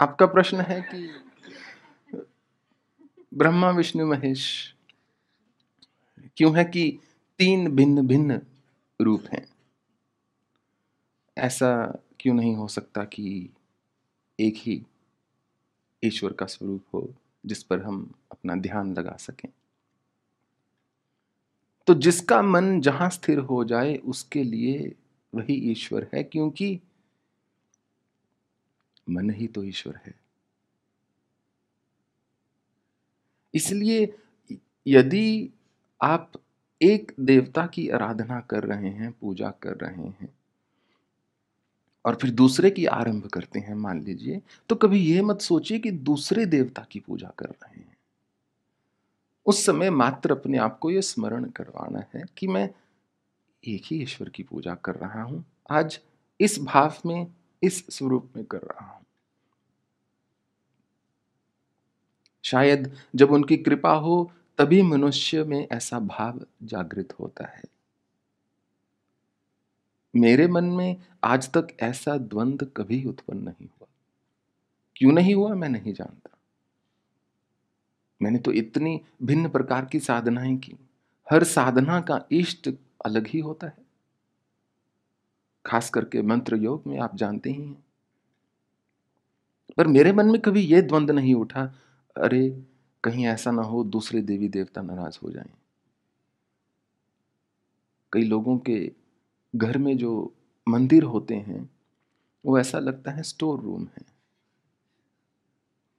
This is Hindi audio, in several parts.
आपका प्रश्न है कि ब्रह्मा, विष्णु, महेश क्यों है कि तीन भिन्न भिन्न रूप हैं? ऐसा क्यों नहीं हो सकता कि एक ही ईश्वर का स्वरूप हो जिस पर हम अपना ध्यान लगा सकें? तो जिसका मन जहाँ स्थिर हो जाए, उसके लिए वही ईश्वर है, क्योंकि मन ही तो ईश्वर है। इसलिए यदि आप एक देवता की आराधना कर रहे हैं, पूजा कर रहे हैं, और फिर दूसरे की आरंभ करते हैं, मान लीजिए तो कभी यह मत सोचिए कि दूसरे देवता की पूजा कर रहे हैं। उस समय मात्र अपने आप को यह स्मरण करवाना है कि मैं एक ही ईश्वर की पूजा कर रहा हूँ। आज इस भाव में इस स्वरूप में कर रहा हूँ। शायद जब उनकी कृपा हो, तभी मनुष्य में ऐसा भाव जागृत होता है। मेरे मन में आज तक ऐसा द्वंद्व कभी उत्पन्न नहीं हुआ। क्यों नहीं हुआ, मैं नहीं जानता। मैंने तो इतनी भिन्न प्रकार की साधनाएँ की। हर साधना का इष्ट अलग ही होता है। खास करके मंत्र योग में आप जानते ही हैं। पर मेरे मन में कभी यह द्वंद्व नहीं उठा, अरे कहीं ऐसा ना हो दूसरे देवी देवता नाराज़ हो जाएँ। कई लोगों के घर में जो मंदिर होते हैं, वो ऐसा लगता है स्टोर रूम है।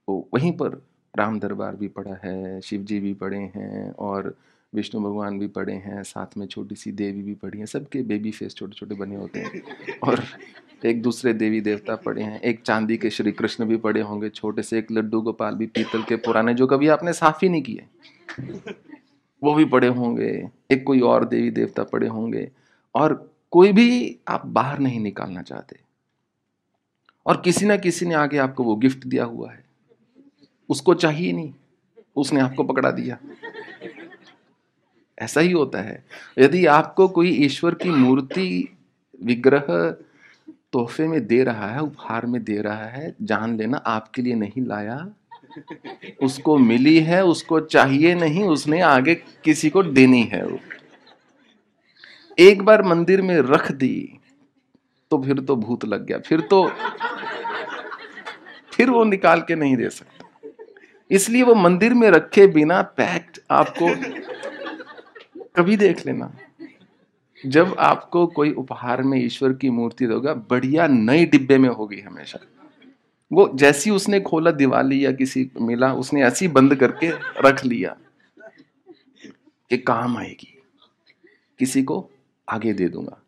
वो वहीं पर राम दरबार भी पड़ा है शिव जी भी पड़े हैं और विष्णु भगवान भी पड़े हैं साथ में छोटी सी देवी भी पड़ी हैं सबके बेबी फेस छोटे छोटे बने होते हैं और एक दूसरे देवी देवता पड़े हैं एक चांदी के श्री कृष्ण भी पड़े होंगे छोटे से एक लड्डू गोपाल भी पीतल के पुराने जो कभी आपने साफ़ ही नहीं किए। वो भी पड़े होंगे एक कोई और देवी देवता पड़े होंगे और कोई भी आप बाहर नहीं निकालना चाहते। और किसी ना किसी ने आगे आपको वो गिफ्ट दिया हुआ है। उसको चाहिए नहीं उसने आपको पकड़ा दिया। ऐसा ही होता है। यदि आपको कोई ईश्वर की मूर्ति विग्रह तोहफे में दे रहा है, उपहार में दे रहा है, जान लेना आपके लिए नहीं लाया, उसको मिली है, उसको चाहिए नहीं, उसने आगे किसी को देनी है एक बार मंदिर में रख दी तो फिर तो भूत लग गया। फिर तो फिर वो निकाल के नहीं दे सकता। इसलिए वो मंदिर में रखे बिना पैक्ट आपको कभी देख लेना। जब आपको कोई उपहार में ईश्वर की मूर्ति दोगा, बढ़िया नई डिब्बे में होगी हमेशा। वो जैसी उसने खोला, दिवाली या किसी मिला, उसने ऐसी बंद करके रख लिया कि काम आएगी। किसी को आगे दे दूँगा।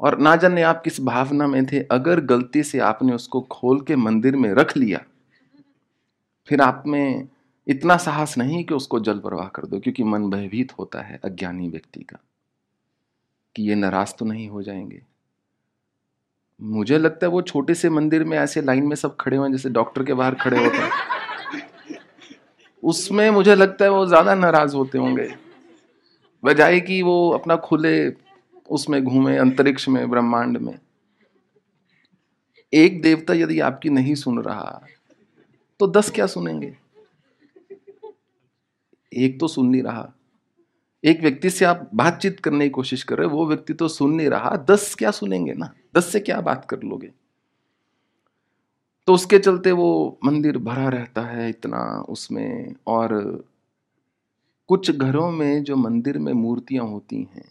और ना जाने आप किस भावना में थे, अगर गलती से आपने उसको खोल के मंदिर में रख लिया, फिर आप में इतना साहस नहीं कि उसको जल प्रवाह कर दो, क्योंकि मन भयभीत होता है अज्ञानी व्यक्ति का, कि ये नाराज़ तो नहीं हो जाएँगे। मुझे लगता है वो छोटे से मंदिर में ऐसे लाइन में सब खड़े हुए जैसे डॉक्टर के बाहर खड़े होते हैं। उसमें मुझे लगता है वो ज़्यादा नाराज़ होते होंगे। बजाय कि वो अपना खुले उसमें घूमे, अंतरिक्ष में, ब्रह्मांड में। एक देवता यदि आपकी नहीं सुन रहा तो दस क्या सुनेंगे? एक तो सुन नहीं रहा। एक व्यक्ति से आप बातचीत करने की कोशिश कर रहे वो व्यक्ति तो सुन नहीं रहा। दस क्या सुनेंगे ना? दस से क्या बात कर लोगे? तो उसके चलते वो मंदिर भरा रहता है इतना उसमें। और कुछ घरों में जो मंदिर में मूर्तियाँ होती हैं,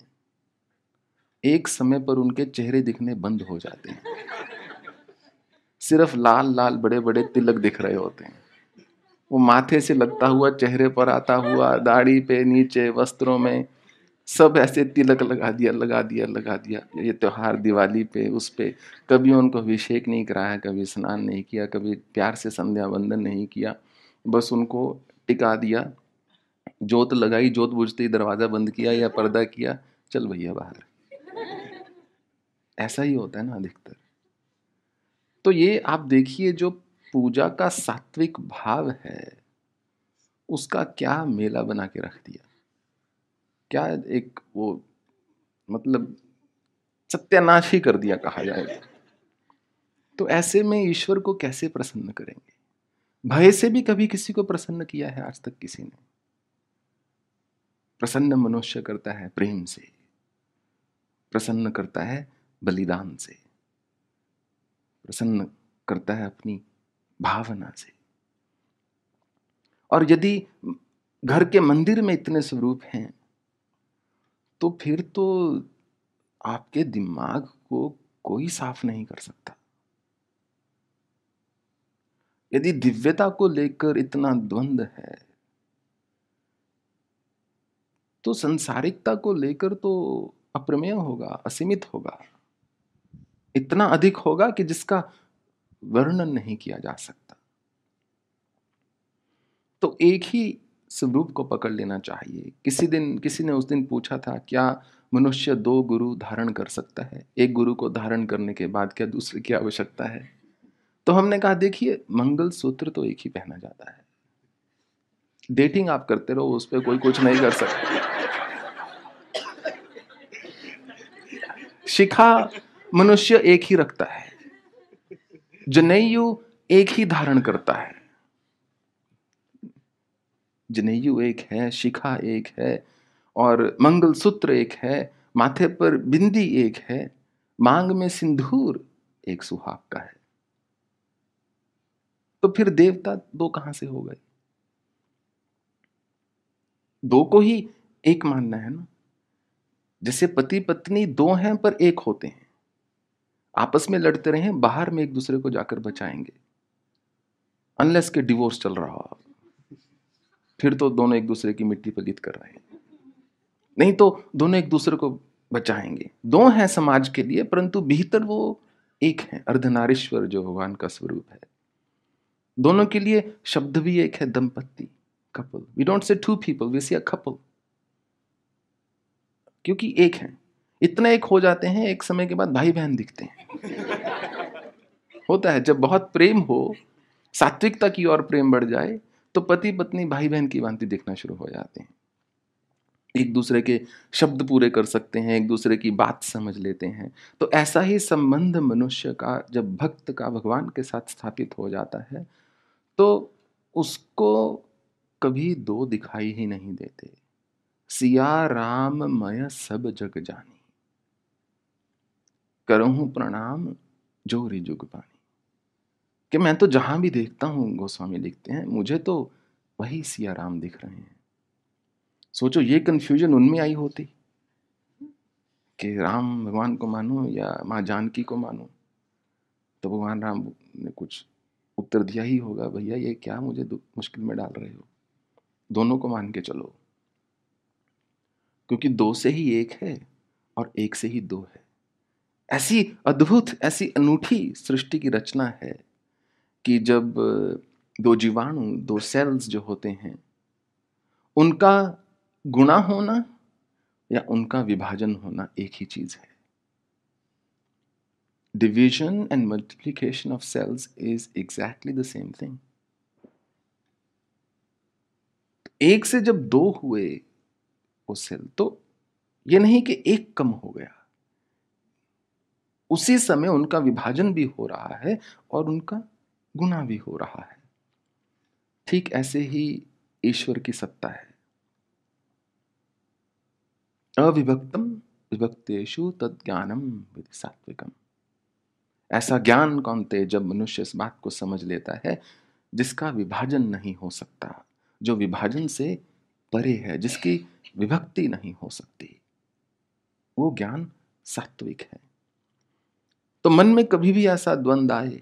एक समय पर उनके चेहरे दिखने बंद हो जाते हैं। सिर्फ़ लाल लाल बड़े बड़े तिलक दिख रहे होते हैं। वो माथे से लगता हुआ चेहरे पर आता हुआ, दाढ़ी पे, नीचे, वस्त्रों में, सब ऐसे तिलक लगा दिया लगा दिया लगा दिया। ये त्यौहार दिवाली पे, उस पर कभी उनको अभिषेक नहीं कराया, कभी स्नान नहीं किया, कभी प्यार से संध्या वंदन नहीं किया। बस उनको टिका दिया। जोत लगाई, जोत बुझते ही दरवाज़ा बंद किया या पर्दा किया, चल भैया बाहर। ऐसा ही होता है ना अधिकतर। तो ये आप देखिए जो पूजा का सात्विक भाव है, उसका क्या मेला बना के रख दिया? क्या एक वो मतलब सत्यानाश ही कर दिया कहा जाए? तो ऐसे में ईश्वर को कैसे प्रसन्न करेंगे? भय से भी कभी किसी को प्रसन्न किया है आज तक किसी ने? प्रसन्न मनुष्य करता है प्रेम से, प्रसन्न करता है बलिदान से, प्रसन्न करता है अपनी भावना से। और यदि घर के मंदिर में इतने स्वरूप हैं तो फिर तो आपके दिमाग को कोई साफ़ नहीं कर सकता। यदि दिव्यता को लेकर इतना द्वंद है तो संसारिकता को लेकर तो अप्रमेय होगा, असीमित होगा। इतना अधिक होगा कि जिसका वर्णन नहीं किया जा सकता। तो एक ही स्वरूप को पकड़ लेना चाहिए। किसी दिन, किसी ने उस दिन पूछा था, क्या मनुष्य दो गुरु धारण कर सकता है? एक गुरु को धारण करने के बाद क्या दूसरे की आवश्यकता है? तो हमने कहा, देखिए मंगल सूत्र तो एक ही पहना जाता है। डेटिंग आप करते रहो, उस पर कोई कुछ नहीं कर सकता। शिखा मनुष्य एक ही रखता है। जनेयु एक ही धारण करता है। जनेयु एक है, शिखा एक है, और मंगल सूत्र एक है, माथे पर बिंदी एक है, मांग में सिंदूर एक सुहाग का है। तो फिर देवता दो कहाँ से हो गए? दो को ही एक मानना है ना? जैसे पति पत्नी दो हैं पर एक होते हैं। आपस में लड़ते रहे, बाहर में एक दूसरे को जाकर बचाएँगे। अनलेस के डिवोर्स चल रहा हो। फिर तो दोनों एक दूसरे की मिट्टी पलित कर रहे हैं। नहीं तो दोनों एक दूसरे को बचाएँगे। दो हैं समाज के लिए, परंतु भीतर वो एक है। अर्धनारीश्वर जो भगवान का स्वरूप है। दोनों के लिए शब्द भी एक है, दंपत्ति couple we don't say two people we see a couple क्योंकि एक है। इतना एक हो जाते हैं, एक समय के बाद भाई बहन दिखते हैं। होता है, जब बहुत प्रेम हो, सात्विकता की ओर प्रेम बढ़ जाए तो पति पत्नी भाई बहन की भांति दिखना शुरू हो जाते हैं। एक दूसरे के शब्द पूरे कर सकते हैं, एक दूसरे की बात समझ लेते हैं। तो ऐसा ही संबंध मनुष्य का, जब भक्त का भगवान के साथ स्थापित हो जाता है तो उसको कभी दो दिखाई ही नहीं देते। सिया राम मय सब जग जानी। करहूं प्रणाम जोरी जुग पानी। कि मैं तो जहाँ भी देखता हूँ, गोस्वामी लिखते हैं, मुझे तो वही सिया राम दिख रहे हैं। सोचो, ये कंफ्यूजन उनमें आई होती। कि राम भगवान को मानो या माँ जानकी को मानो तो भगवान राम ने कुछ उत्तर दिया ही होगा, भैया, ये क्या मुझे मुश्किल में डाल रहे हो? दोनों को मान के चलो। क्योंकि दो से ही एक है और एक से ही दो है। ऐसी अद्भुत, ऐसी अनूठी सृष्टि की रचना है कि जब, दो जीवाणु, दो सेल्स जो होते हैं, उनका गुणा होना या उनका विभाजन होना एक ही चीज़ है। Division and multiplication of cells is exactly the same thing एक से जब दो हुए वो सेल तो ये नहीं कि एक कम हो गया। उसी समय उनका विभाजन भी हो रहा है और उनका गुना भी हो रहा है। ठीक ऐसे ही ईश्वर की सत्ता है। अविभक्तम विभक्तेशु तत्ज्ञानम विधि सात्विकम। ऐसा ज्ञान कौन थे जब मनुष्य इस बात को समझ लेता है, जिसका विभाजन नहीं हो सकता, जो विभाजन से परे है, जिसकी विभक्ति नहीं हो सकती, वो ज्ञान सात्विक है। तो मन में कभी भी ऐसा द्वंद आए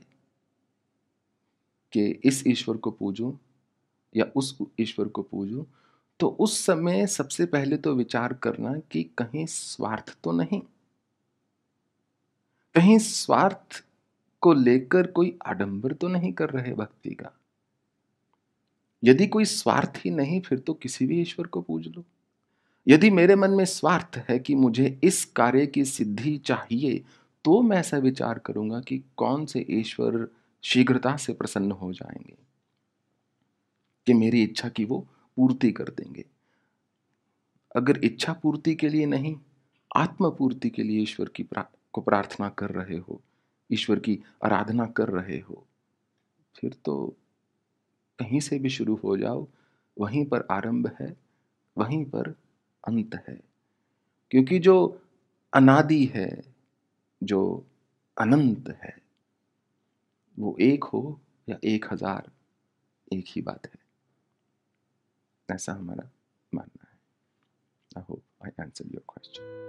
कि इस ईश्वर को पूजूं या उस ईश्वर को पूजूं तो उस समय सबसे पहले तो विचार करना कि कहीं स्वार्थ तो नहीं। कहीं स्वार्थ को लेकर कोई आडंबर तो नहीं कर रहे भक्ति का। यदि कोई स्वार्थ ही नहीं, फिर तो किसी भी ईश्वर को पूज लो। यदि मेरे मन में स्वार्थ है कि मुझे इस कार्य की सिद्धि चाहिए तो मैं ऐसा विचार करूँगा कि कौन से ईश्वर शीघ्रता से प्रसन्न हो जाएँगे? कि मेरी इच्छा की वो पूर्ति कर देंगे। अगर इच्छा पूर्ति के लिए नहीं आत्मपूर्ति के लिए ईश्वर की प्रा, को प्रार्थना कर रहे हो ईश्वर की आराधना कर रहे हो फिर तो कहीं से भी शुरू हो जाओ। वहीं पर आरंभ है वहीं पर अंत है। क्योंकि जो अनादि है जो अनंत है, वो एक हो या एक हज़ार, एक ही बात है। ऐसा हमारा मानना है। I hope I answer your question